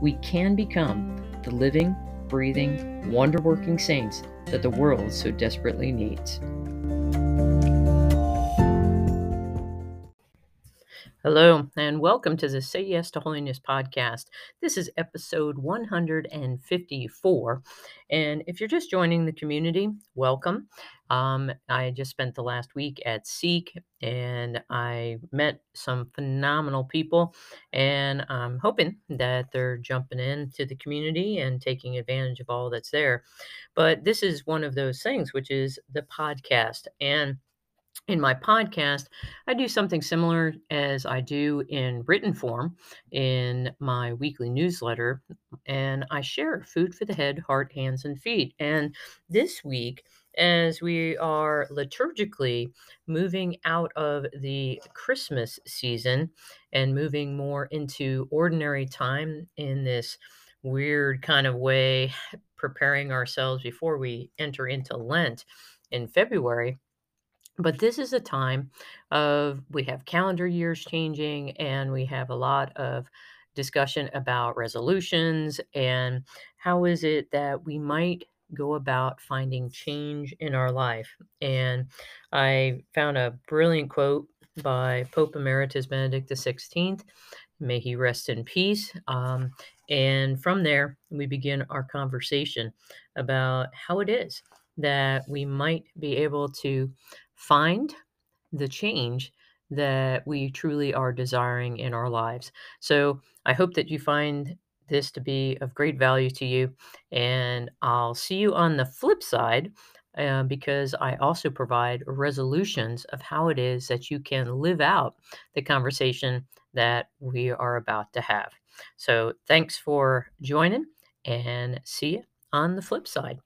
we can become the living, breathing, wonder working saints that the world so desperately needs. Hello, and welcome to the Say Yes to Holiness podcast. This is episode 154. And if you're just joining the community, welcome. Um, I just spent the last week at Seek and I met some phenomenal people. And I'm hoping that they're jumping into the community and taking advantage of all that's there. But this is one of those things, which is the podcast. And in my podcast, I do something similar as I do in written form in my weekly newsletter, and I share food for the head, heart, hands, and feet. And this week, as we are liturgically moving out of the Christmas season and moving more into ordinary time in this weird kind of way, preparing ourselves before we enter into Lent in February but this is a time of we have calendar years changing and we have a lot of discussion about resolutions and how is it that we might go about finding change in our life. And I found a brilliant quote by Pope Emeritus Benedict XVI. May he rest in peace. Um, and from there, we begin our conversation about how it is that we might be able to find the change that we truly are desiring in our lives. So I hope that you find this to be of great value to you. And I'll see you on the flip side uh, because I also provide resolutions of how it is that you can live out the conversation that we are about to have. So thanks for joining and see you on the flip side.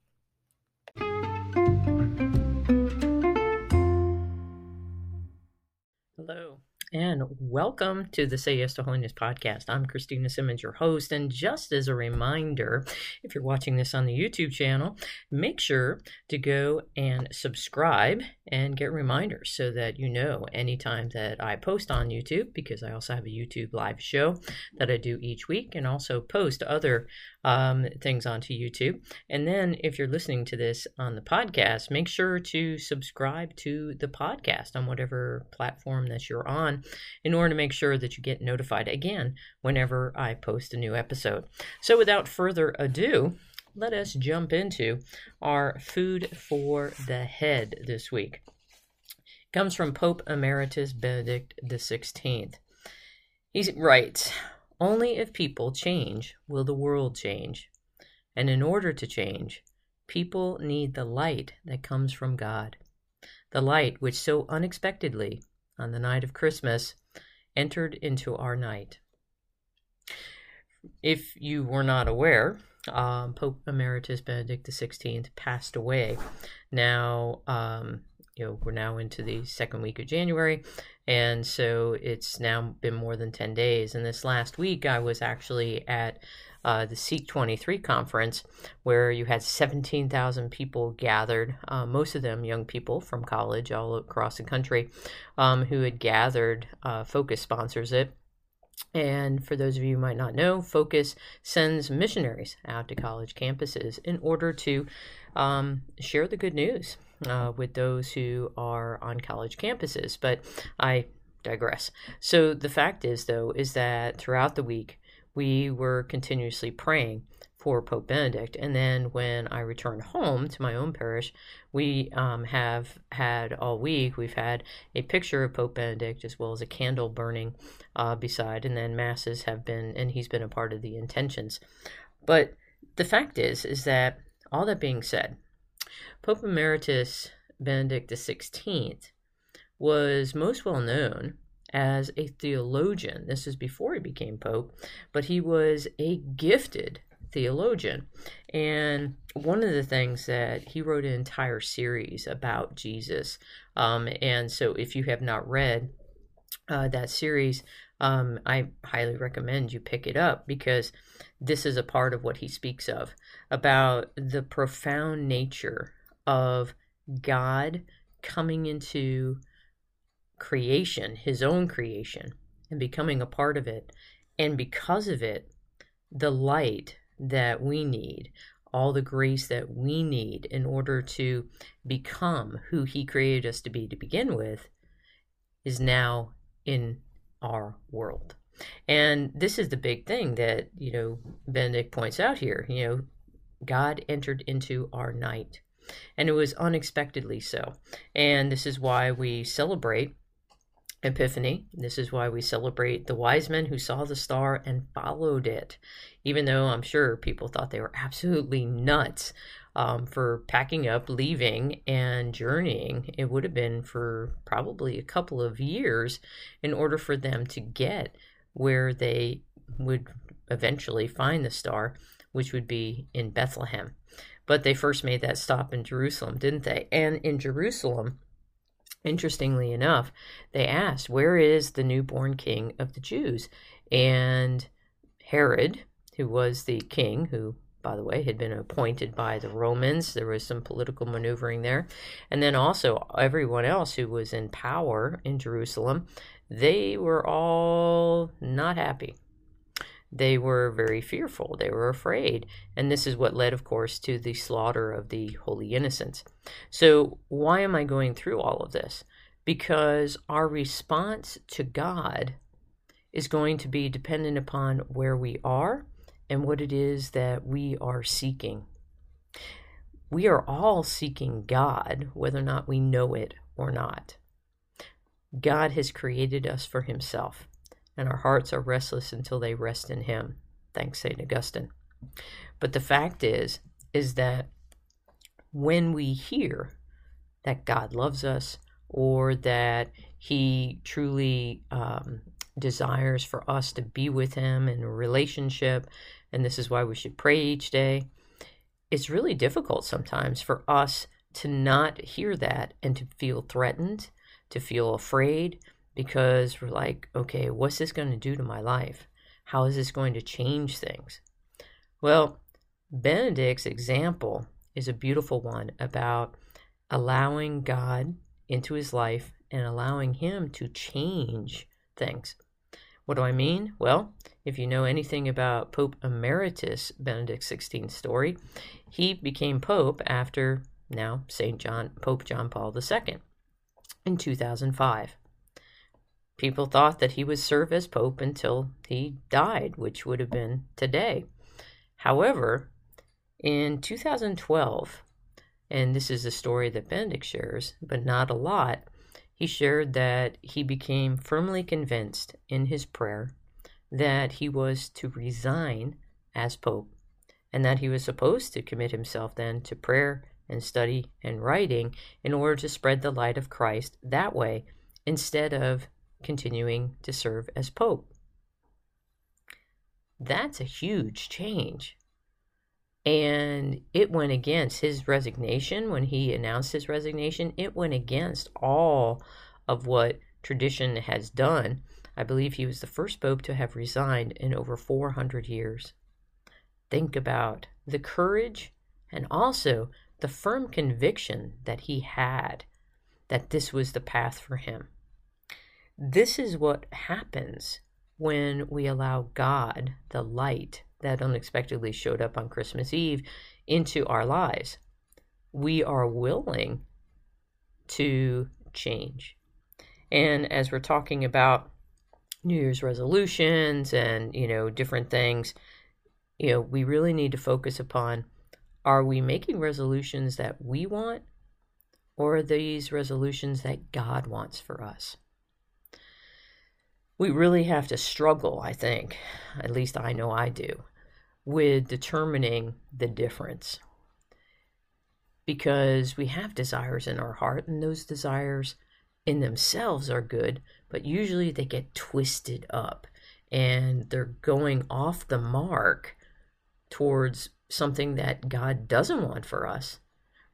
Hello, and welcome to the Say Yes to Holiness podcast. I'm Christina Simmons, your host. And just as a reminder, if you're watching this on the YouTube channel, make sure to go and subscribe and get reminders so that you know anytime that I post on YouTube, because I also have a YouTube live show that I do each week and also post other um, things onto YouTube. And then if you're listening to this on the podcast, make sure to subscribe to the podcast on whatever platform that you're on in order to make sure that you get notified again whenever I post a new episode. So without further ado, let us jump into our food for the head this week. It comes from Pope Emeritus Benedict XVI. He writes, only if people change will the world change. And in order to change, people need the light that comes from God. The light which so unexpectedly, on the night of Christmas, entered into our night. If you were not aware, um, Pope Emeritus Benedict XVI passed away. Now, um, you know, we're now into the second week of January, and so it's now been more than 10 days. And this last week, I was actually at uh, the Seek 23 conference, where you had 17,000 people gathered, uh, most of them young people from college all across the country, um, who had gathered. Uh, Focus sponsors it. And for those of you who might not know, Focus sends missionaries out to college campuses in order to um, share the good news uh, with those who are on college campuses. But I digress. So the fact is, though, is that throughout the week, we were continuously praying for Pope Benedict. And then when I returned home to my own parish, we um, have had all week, we've had a picture of Pope Benedict as well as a candle burning uh, beside, and then masses have been, and he's been a part of the intentions. But the fact is, is that all that being said, Pope Emeritus Benedict XVI was most well known as a theologian. This is before he became Pope, but he was a gifted theologian. And one of the things that he wrote an entire series about Jesus. Um, and so if you have not read uh, that series, um, I highly recommend you pick it up because this is a part of what he speaks of about the profound nature of God coming into creation, his own creation, and becoming a part of it. And because of it, the light that we need, all the grace that we need in order to become who he created us to be to begin with, is now in our world. And this is the big thing that, you know, Benedict points out here. You know, God entered into our night, and it was unexpectedly so. And this is why we celebrate Epiphany. This is why we celebrate the wise men who saw the star and followed it, even though I'm sure people thought they were absolutely nuts um, for packing up, leaving, and journeying. It would have been for probably a couple of years in order for them to get where they would eventually find the star, which would be in Bethlehem. But they first made that stop in Jerusalem, didn't they? And in Jerusalem, interestingly enough, they asked, Where is the newborn king of the Jews? And Herod, who was the king, who by the way, had been appointed by the Romans. There was some political maneuvering there. And then also, everyone else who was in power in Jerusalem, they were all not happy. They were very fearful. They were afraid. And this is what led, of course, to the slaughter of the holy innocents. So, why am I going through all of this? Because our response to God is going to be dependent upon where we are and what it is that we are seeking. We are all seeking God, whether or not we know it or not. God has created us for Himself, and our hearts are restless until they rest in Him. Thanks, St. Augustine. But the fact is, is that when we hear that God loves us or that He truly um, desires for us to be with Him in a relationship and this is why we should pray each day. It's really difficult sometimes for us to not hear that and to feel threatened, to feel afraid, because we're like, okay, what's this going to do to my life? How is this going to change things? Well, Benedict's example is a beautiful one about allowing God into his life and allowing him to change things. What do I mean? Well, if you know anything about Pope Emeritus Benedict XVI's story, he became Pope after now St. John, Pope John Paul II in 2005. People thought that he would serve as Pope until he died, which would have been today. However, in 2012, and this is a story that Benedict shares, but not a lot, he shared that he became firmly convinced in his prayer that he was to resign as Pope and that he was supposed to commit himself then to prayer and study and writing in order to spread the light of Christ that way instead of continuing to serve as Pope. That's a huge change. And it went against his resignation when he announced his resignation. It went against all of what tradition has done. I believe he was the first pope to have resigned in over 400 years. Think about the courage and also the firm conviction that he had that this was the path for him. This is what happens when we allow God, the light, that unexpectedly showed up on Christmas Eve into our lives. We are willing to change. And as we're talking about New Year's resolutions and, you know, different things, you know, we really need to focus upon are we making resolutions that we want or are these resolutions that God wants for us? We really have to struggle, I think, at least I know I do, with determining the difference. Because we have desires in our heart, and those desires in themselves are good, but usually they get twisted up and they're going off the mark towards something that God doesn't want for us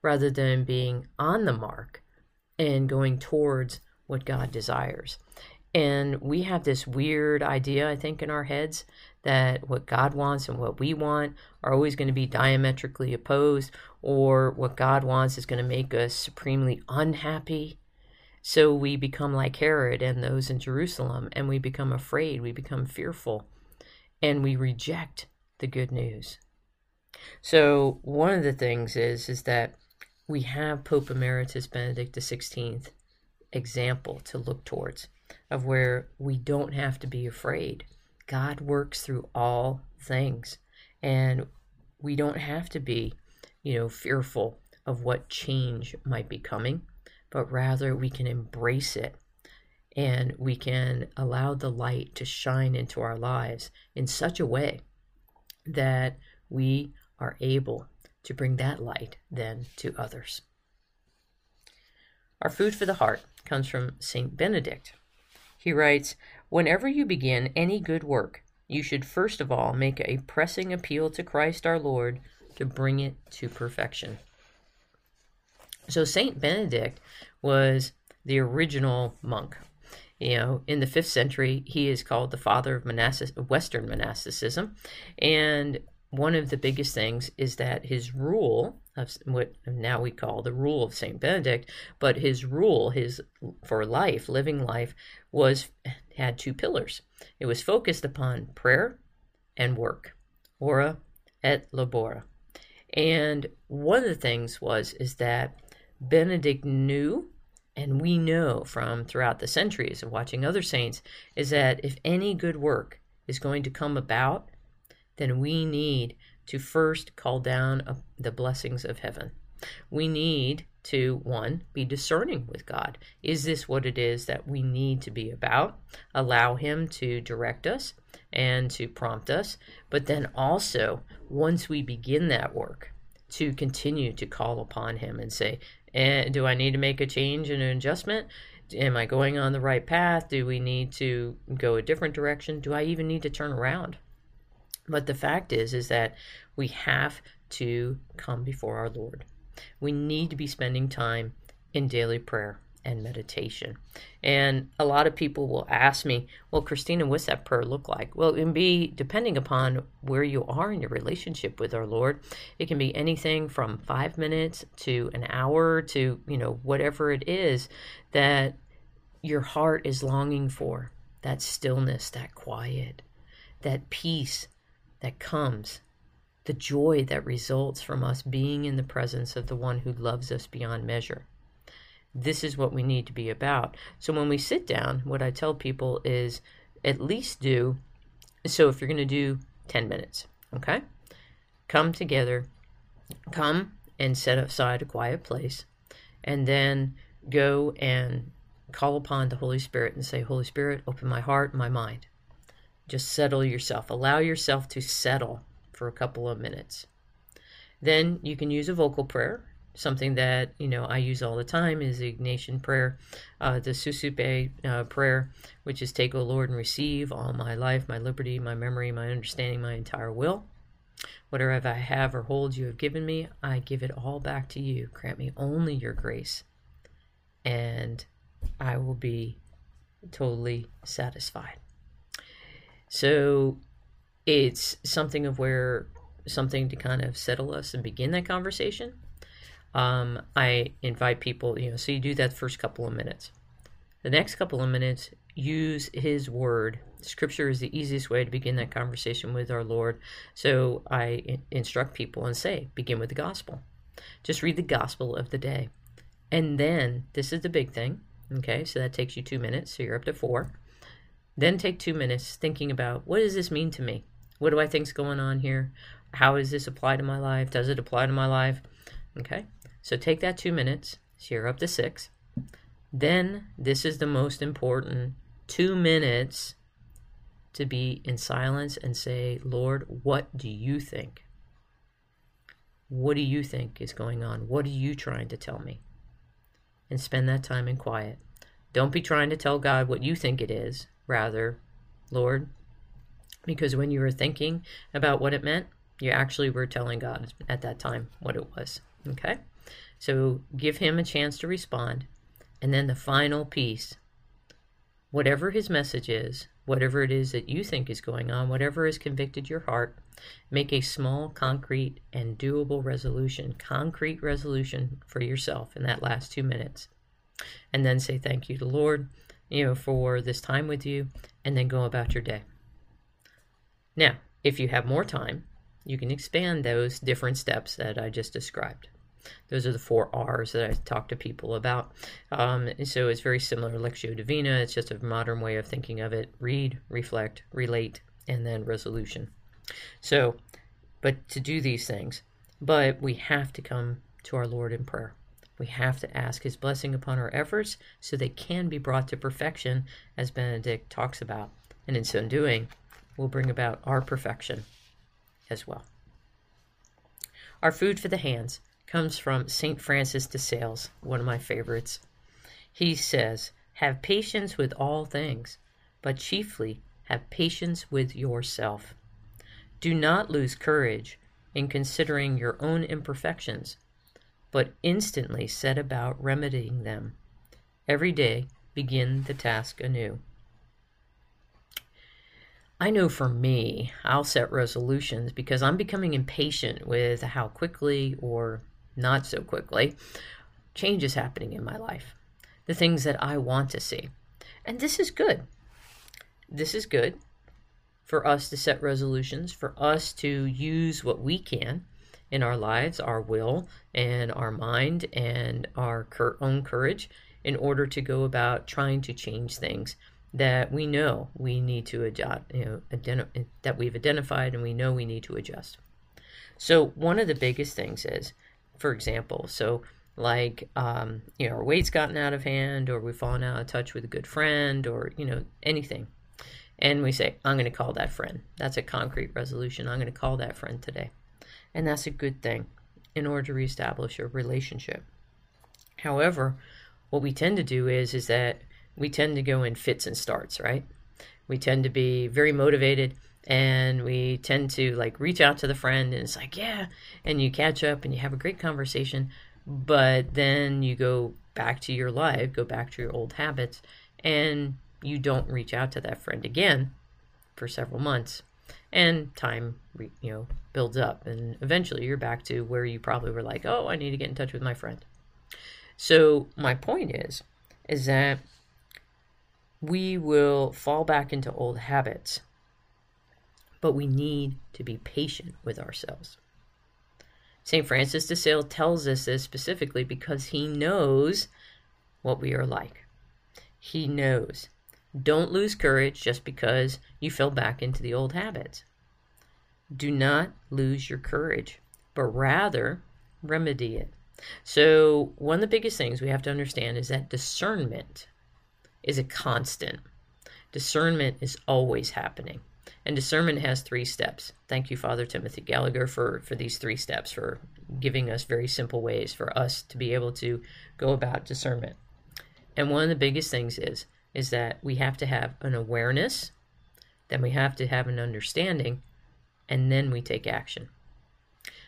rather than being on the mark and going towards what God desires. And we have this weird idea, I think, in our heads that what God wants and what we want are always going to be diametrically opposed, or what God wants is going to make us supremely unhappy. So we become like Herod and those in Jerusalem, and we become afraid, we become fearful, and we reject the good news. So one of the things is is that we have Pope Emeritus Benedict XVI example to look towards of where we don't have to be afraid. God works through all things and we don't have to be, you know, fearful of what change might be coming, but rather we can embrace it and we can allow the light to shine into our lives in such a way that we are able to bring that light then to others. Our food for the heart comes from St. Benedict. He writes Whenever you begin any good work, you should first of all make a pressing appeal to Christ our Lord to bring it to perfection. So, St. Benedict was the original monk. You know, in the fifth century, he is called the father of monastic, Western monasticism. And one of the biggest things is that his rule of what now we call the rule of Saint Benedict, but his rule, his for life, living life, was had two pillars. It was focused upon prayer and work, ora et labora. And one of the things was is that Benedict knew, and we know from throughout the centuries of watching other saints, is that if any good work is going to come about, then we need to first call down the blessings of heaven. We need to, one, be discerning with God. Is this what it is that we need to be about? Allow Him to direct us and to prompt us. But then also, once we begin that work, to continue to call upon Him and say, eh, Do I need to make a change and an adjustment? Am I going on the right path? Do we need to go a different direction? Do I even need to turn around? But the fact is, is that we have to come before our Lord. We need to be spending time in daily prayer and meditation. And a lot of people will ask me, well, Christina, what's that prayer look like? Well, it can be depending upon where you are in your relationship with our Lord. It can be anything from five minutes to an hour to, you know, whatever it is that your heart is longing for that stillness, that quiet, that peace that comes, the joy that results from us being in the presence of the one who loves us beyond measure. This is what we need to be about. So when we sit down, what I tell people is at least do so if you're going to do 10 minutes, okay? Come together, come and set aside a quiet place, and then go and call upon the Holy Spirit and say, Holy Spirit, open my heart, my mind. Just settle yourself. Allow yourself to settle for a couple of minutes. Then you can use a vocal prayer. Something that you know I use all the time is the Ignatian prayer, uh, the Suscipe uh, prayer, which is "Take, O Lord, and receive all my life, my liberty, my memory, my understanding, my entire will. Whatever I have or hold you have given me, I give it all back to you. Grant me only your grace, and I will be totally satisfied." So it's something of where something to kind of settle us and begin that conversation. Um, I invite people, you know, so you do that first couple of minutes. The next couple of minutes, use His Word. Scripture is the easiest way to begin that conversation with our Lord. So I instruct people and say, begin with the gospel. Just read the gospel of the day. And then, this is the big thing. Okay, so that takes you two minutes. So you're up to four. Then take two minutes thinking about what does this mean to me? What do I think's going on here? How does this apply to my life? Does it apply to my life? Okay, so take that two minutes. So you're up to six. Then this is the most important two minutes to be in silence and say, Lord, what do you think? What do you think is going on? What are you trying to tell me? And spend that time in quiet. Don't be trying to tell God what you think it is. Rather, Lord, because when you were thinking about what it meant, you actually were telling God at that time what it was. Okay? So give him a chance to respond. And then the final piece whatever his message is, whatever it is that you think is going on, whatever has convicted your heart, make a small, concrete, and doable resolution, concrete resolution for yourself in that last two minutes. And then say thank you to Lord, you know, for this time with you, and then go about your day. Now, if you have more time, you can expand those different steps that I just described. Those are the four R's that I talk to people about. Um, so it's very similar Lectio Divina. It's just a modern way of thinking of it read, reflect, relate, and then resolution. So, but to do these things, but we have to come to our Lord in prayer. We have to ask His blessing upon our efforts so they can be brought to perfection, as Benedict talks about. And in so doing, we'll bring about our perfection as well. Our food for the hands comes from St. Francis de Sales, one of my favorites. He says, Have patience with all things, but chiefly have patience with yourself. Do not lose courage in considering your own imperfections, but instantly set about remedying them. Every day, begin the task anew. I know for me, I'll set resolutions because I'm becoming impatient with how quickly or not so quickly change is happening in my life. The things that I want to see. And this is good. This is good for us to set resolutions, for us to use what we can in our lives, our will and our mind and our own courage in order to go about trying to change things that we know we need to adjust, you know, that we've identified and we know we need to adjust. So one of the biggest things is, for example, so like um, you know, our weight's gotten out of hand, or we've fallen out of touch with a good friend, or you know, anything, and we say, "I'm going to call that friend." That's a concrete resolution. I'm going to call that friend today, and that's a good thing in order to reestablish a relationship. However, what we tend to do is is that we tend to go in fits and starts, right? We tend to be very motivated and we tend to like reach out to the friend and it's like, yeah, and you catch up and you have a great conversation, but then you go back to your life, go back to your old habits, and you don't reach out to that friend again for several months. And time, you know, builds up, and eventually you're back to where you probably were like, "Oh, I need to get in touch with my friend." So my point is, is that we will fall back into old habits. But we need to be patient with ourselves. St. Francis de Sales tells us this specifically because he knows what we are like. He knows. Don't lose courage just because you fell back into the old habits. Do not lose your courage, but rather remedy it. So, one of the biggest things we have to understand is that discernment is a constant. Discernment is always happening. And discernment has three steps. Thank you, Father Timothy Gallagher, for, for these three steps, for giving us very simple ways for us to be able to go about discernment. And one of the biggest things is is that we have to have an awareness, then we have to have an understanding, and then we take action.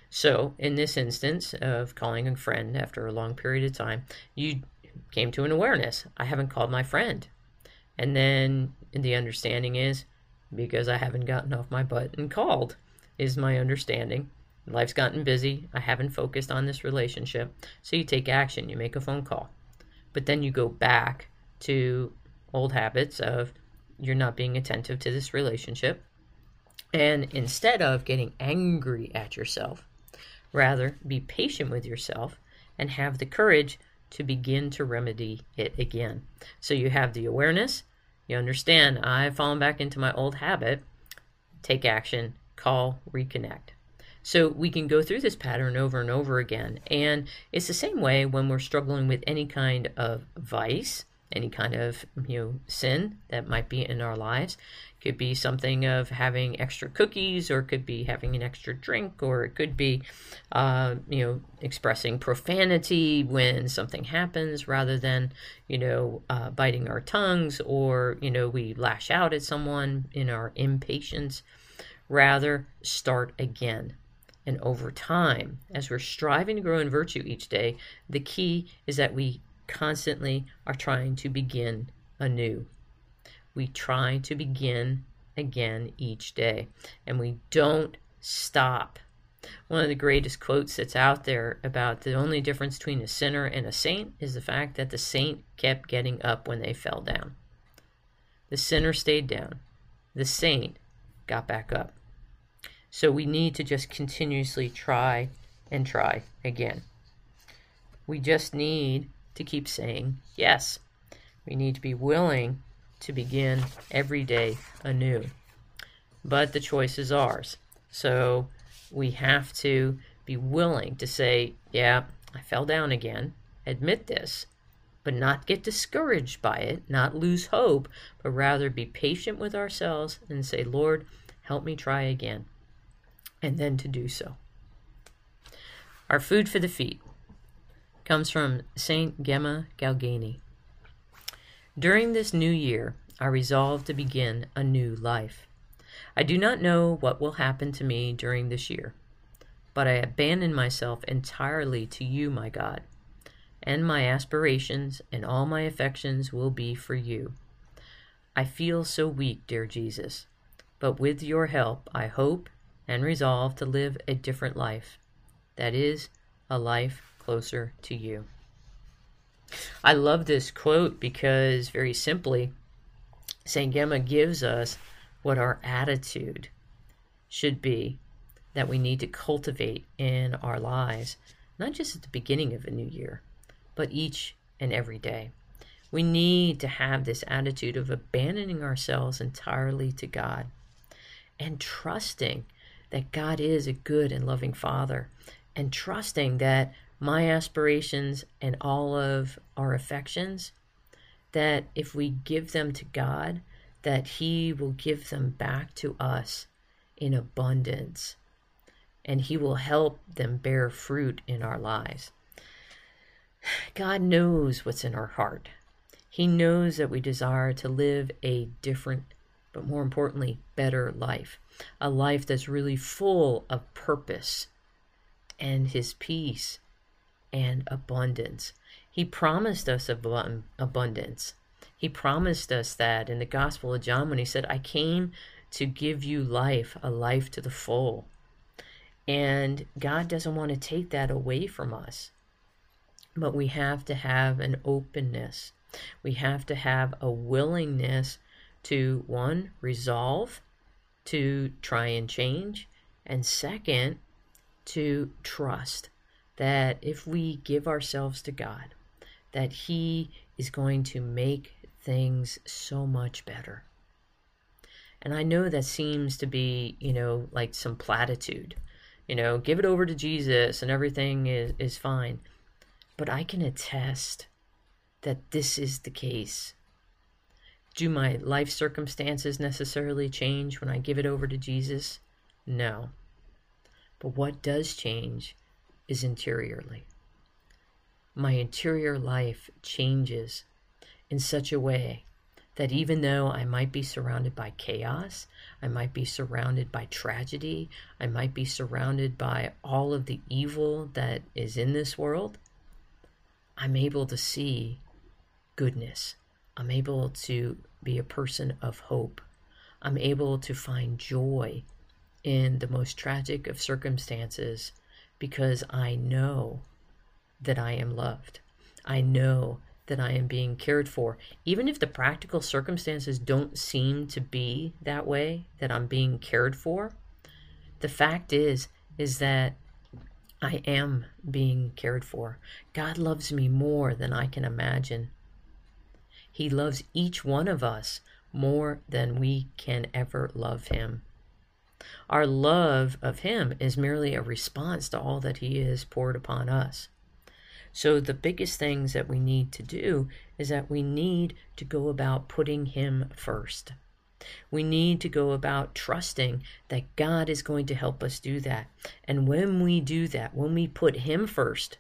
So, in this instance of calling a friend after a long period of time, you came to an awareness. I haven't called my friend. And then the understanding is because I haven't gotten off my butt and called, is my understanding. Life's gotten busy. I haven't focused on this relationship. So you take action, you make a phone call. But then you go back to old habits of you're not being attentive to this relationship. And instead of getting angry at yourself, rather be patient with yourself and have the courage to begin to remedy it again. So you have the awareness, you understand, I've fallen back into my old habit, take action, call, reconnect. So we can go through this pattern over and over again. And it's the same way when we're struggling with any kind of vice, any kind of you know sin that might be in our lives. Could be something of having extra cookies or could be having an extra drink or it could be uh, you know expressing profanity when something happens rather than you know uh, biting our tongues or you know we lash out at someone in our impatience. Rather start again. And over time as we're striving to grow in virtue each day the key is that we constantly are trying to begin anew we try to begin again each day and we don't stop. One of the greatest quotes that's out there about the only difference between a sinner and a saint is the fact that the saint kept getting up when they fell down. The sinner stayed down, the saint got back up. So we need to just continuously try and try again. We just need to keep saying yes. We need to be willing to begin every day anew. But the choice is ours. So we have to be willing to say, yeah, I fell down again, admit this, but not get discouraged by it, not lose hope, but rather be patient with ourselves and say, Lord, help me try again. And then to do so. Our food for the feet comes from Saint Gemma Galgani. During this new year, I resolve to begin a new life. I do not know what will happen to me during this year, but I abandon myself entirely to you, my God, and my aspirations and all my affections will be for you. I feel so weak, dear Jesus, but with your help, I hope and resolve to live a different life. That is, a life closer to you. I love this quote because, very simply, St. Gemma gives us what our attitude should be that we need to cultivate in our lives, not just at the beginning of a new year, but each and every day. We need to have this attitude of abandoning ourselves entirely to God and trusting that God is a good and loving Father, and trusting that my aspirations and all of our affections, that if we give them to God, that He will give them back to us in abundance, and He will help them bear fruit in our lives. God knows what's in our heart. He knows that we desire to live a different, but more importantly, better life. A life that's really full of purpose and His peace and abundance. He promised us abundance. He promised us that in the Gospel of John when he said, I came to give you life, a life to the full. And God doesn't want to take that away from us. But we have to have an openness. We have to have a willingness to, one, resolve to try and change, and second, to trust that if we give ourselves to God, that He is going to make things so much better. And I know that seems to be, you know, like some platitude. You know, give it over to Jesus and everything is, is fine. But I can attest that this is the case. Do my life circumstances necessarily change when I give it over to Jesus? No. But what does change is interiorly. My interior life changes in such a way that even though I might be surrounded by chaos, I might be surrounded by tragedy, I might be surrounded by all of the evil that is in this world, I'm able to see goodness. I'm able to be a person of hope. I'm able to find joy in the most tragic of circumstances because I know that I am loved. I know that I am being cared for. Even if the practical circumstances don't seem to be that way, that I'm being cared for, the fact is, is that I am being cared for. God loves me more than I can imagine. He loves each one of us more than we can ever love Him. Our love of Him is merely a response to all that He has poured upon us. So, the biggest things that we need to do is that we need to go about putting Him first. We need to go about trusting that God is going to help us do that. And when we do that, when we put Him first,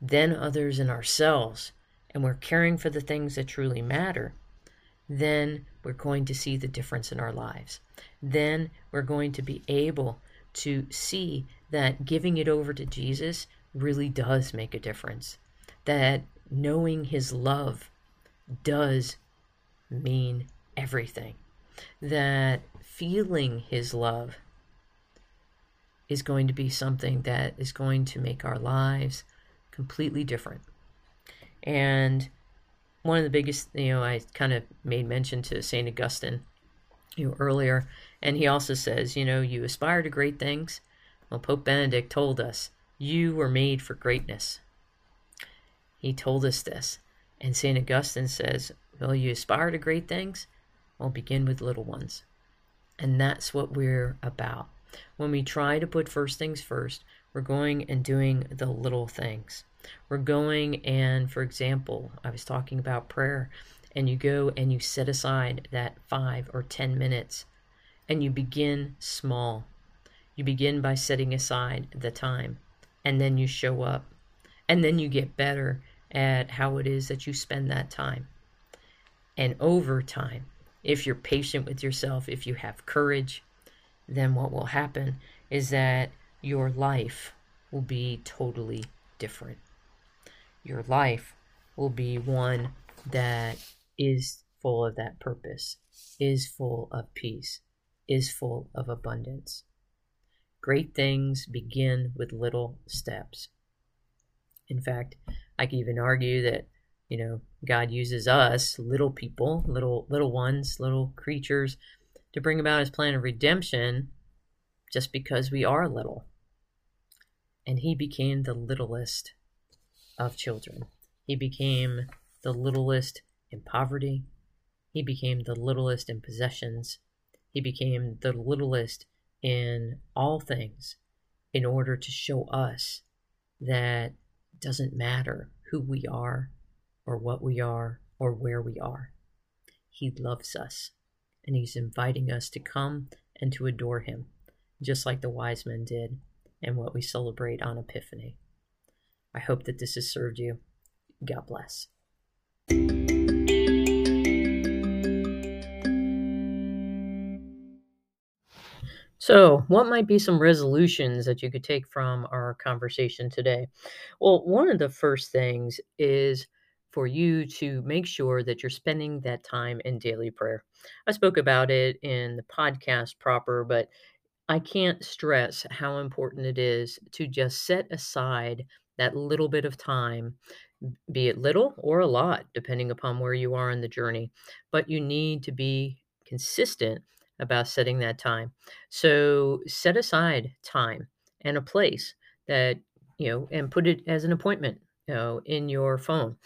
then others and ourselves, and we're caring for the things that truly matter, then we're going to see the difference in our lives. Then we're going to be able to see that giving it over to Jesus really does make a difference. That knowing His love does mean everything. That feeling His love is going to be something that is going to make our lives completely different. And one of the biggest, you know, I kind of made mention to St. Augustine you know, earlier, and he also says, you know, you aspire to great things. Well, Pope Benedict told us, you were made for greatness. He told us this. And St. Augustine says, Will you aspire to great things? Well, begin with little ones. And that's what we're about. When we try to put first things first, we're going and doing the little things. We're going and, for example, I was talking about prayer, and you go and you set aside that five or 10 minutes and you begin small. You begin by setting aside the time and then you show up and then you get better at how it is that you spend that time. And over time, if you're patient with yourself, if you have courage, then what will happen is that your life will be totally different. Your life will be one that is full of that purpose, is full of peace, is full of abundance. Great things begin with little steps. In fact, I could even argue that, you know, God uses us, little people, little little ones, little creatures, to bring about his plan of redemption just because we are little. And he became the littlest of children. He became the littlest in poverty. He became the littlest in possessions. He became the littlest in all things in order to show us that it doesn't matter who we are or what we are or where we are. He loves us and he's inviting us to come and to adore him, just like the wise men did and what we celebrate on Epiphany. I hope that this has served you. God bless. So, what might be some resolutions that you could take from our conversation today? Well, one of the first things is for you to make sure that you're spending that time in daily prayer. I spoke about it in the podcast proper, but I can't stress how important it is to just set aside that little bit of time, be it little or a lot, depending upon where you are in the journey. But you need to be consistent about setting that time. So set aside time and a place that, you know, and put it as an appointment, you know, in your phone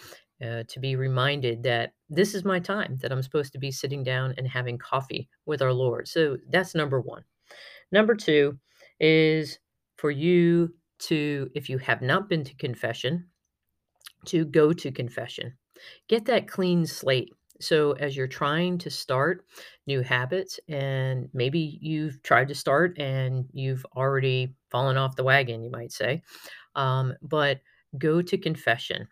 uh, to be reminded that this is my time that I'm supposed to be sitting down and having coffee with our Lord. So that's number one. Number two is for you to, if you have not been to confession, to go to confession. Get that clean slate so, as you're trying to start new habits, and maybe you've tried to start and you've already fallen off the wagon, you might say, um, but go to confession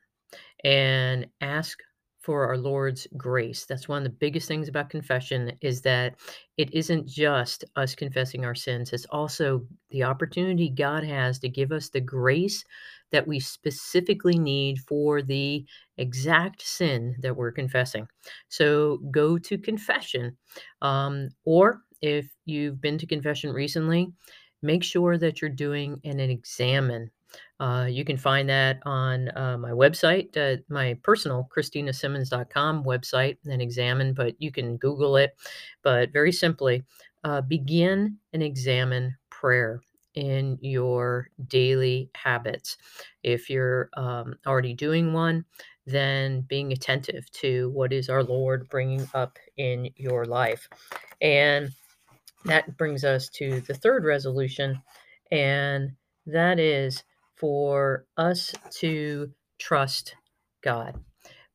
and ask for our Lord's grace. That's one of the biggest things about confession is that it isn't just us confessing our sins, it's also the opportunity God has to give us the grace that we specifically need for the exact sin that we're confessing. So go to confession. Um, or if you've been to confession recently, make sure that you're doing an, an examen uh, you can find that on uh, my website, uh, my personal christinasimmons.com website, and examen, but you can Google it. But very simply, uh, begin and examen prayer in your daily habits. If you're um, already doing one, then being attentive to what is our Lord bringing up in your life. And that brings us to the third resolution, and that is for us to trust God.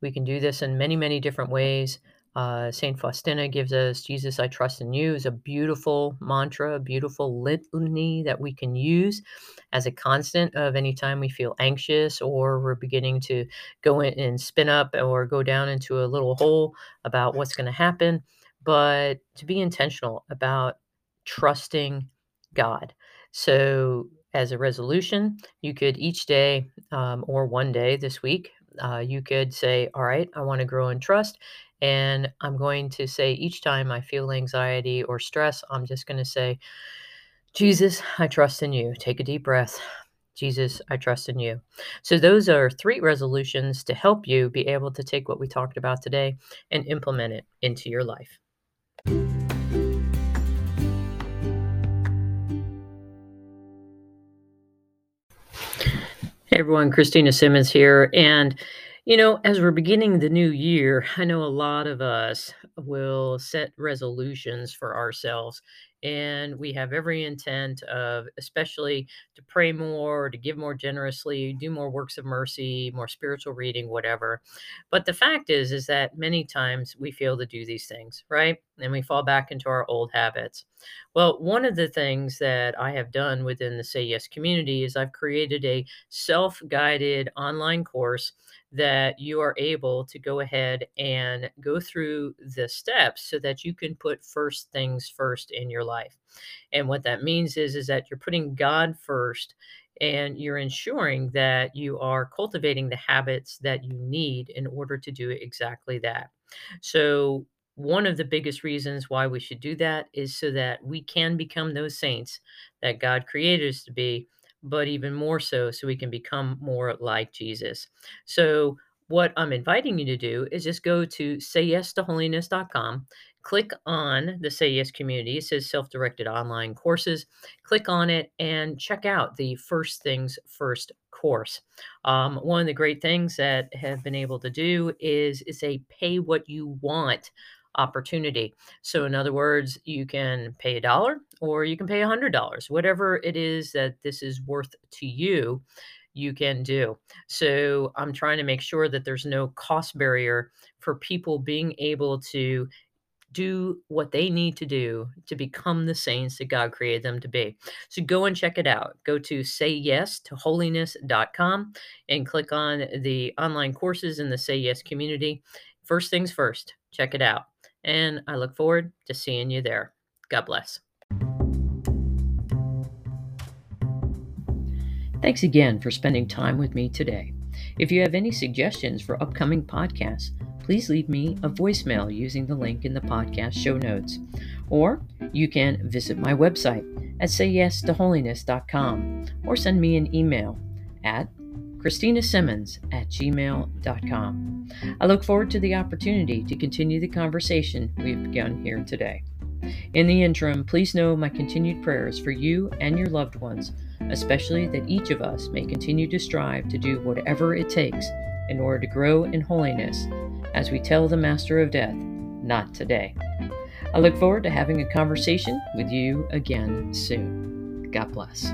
We can do this in many, many different ways. Uh, Saint Faustina gives us Jesus, I trust in you is a beautiful mantra, a beautiful litany that we can use as a constant of any time we feel anxious or we're beginning to go in and spin up or go down into a little hole about what's going to happen. But to be intentional about trusting God. So, as a resolution, you could each day um, or one day this week, uh, you could say, All right, I want to grow in trust. And I'm going to say each time I feel anxiety or stress, I'm just going to say, Jesus, I trust in you. Take a deep breath. Jesus, I trust in you. So, those are three resolutions to help you be able to take what we talked about today and implement it into your life. Everyone, Christina Simmons here. And, you know, as we're beginning the new year, I know a lot of us will set resolutions for ourselves. And we have every intent of, especially to pray more, to give more generously, do more works of mercy, more spiritual reading, whatever. But the fact is, is that many times we fail to do these things, right? And we fall back into our old habits. Well, one of the things that I have done within the Say Yes community is I've created a self guided online course that you are able to go ahead and go through the steps so that you can put first things first in your life. And what that means is is that you're putting God first and you're ensuring that you are cultivating the habits that you need in order to do exactly that. So one of the biggest reasons why we should do that is so that we can become those saints that God created us to be but even more so, so we can become more like Jesus. So, what I'm inviting you to do is just go to sayyestoholiness.com, click on the Say Yes community. It says self directed online courses. Click on it and check out the First Things First course. Um, one of the great things that have been able to do is, is a pay what you want opportunity. So, in other words, you can pay a dollar or you can pay a hundred dollars, whatever it is that this is worth to you. You can do. So, I'm trying to make sure that there's no cost barrier for people being able to do what they need to do to become the saints that God created them to be. So go and check it out. Go to sayyestoholiness.com and click on the online courses in the Say Yes community. First things first, check it out and I look forward to seeing you there. God bless. Thanks again for spending time with me today. If you have any suggestions for upcoming podcasts, please leave me a voicemail using the link in the podcast show notes. Or you can visit my website at sayyestoholiness.com or send me an email at Christina Simmons at gmail.com. I look forward to the opportunity to continue the conversation we've begun here today. In the interim, please know my continued prayers for you and your loved ones, especially that each of us may continue to strive to do whatever it takes in order to grow in holiness as we tell the Master of Death, not today. I look forward to having a conversation with you again soon. God bless.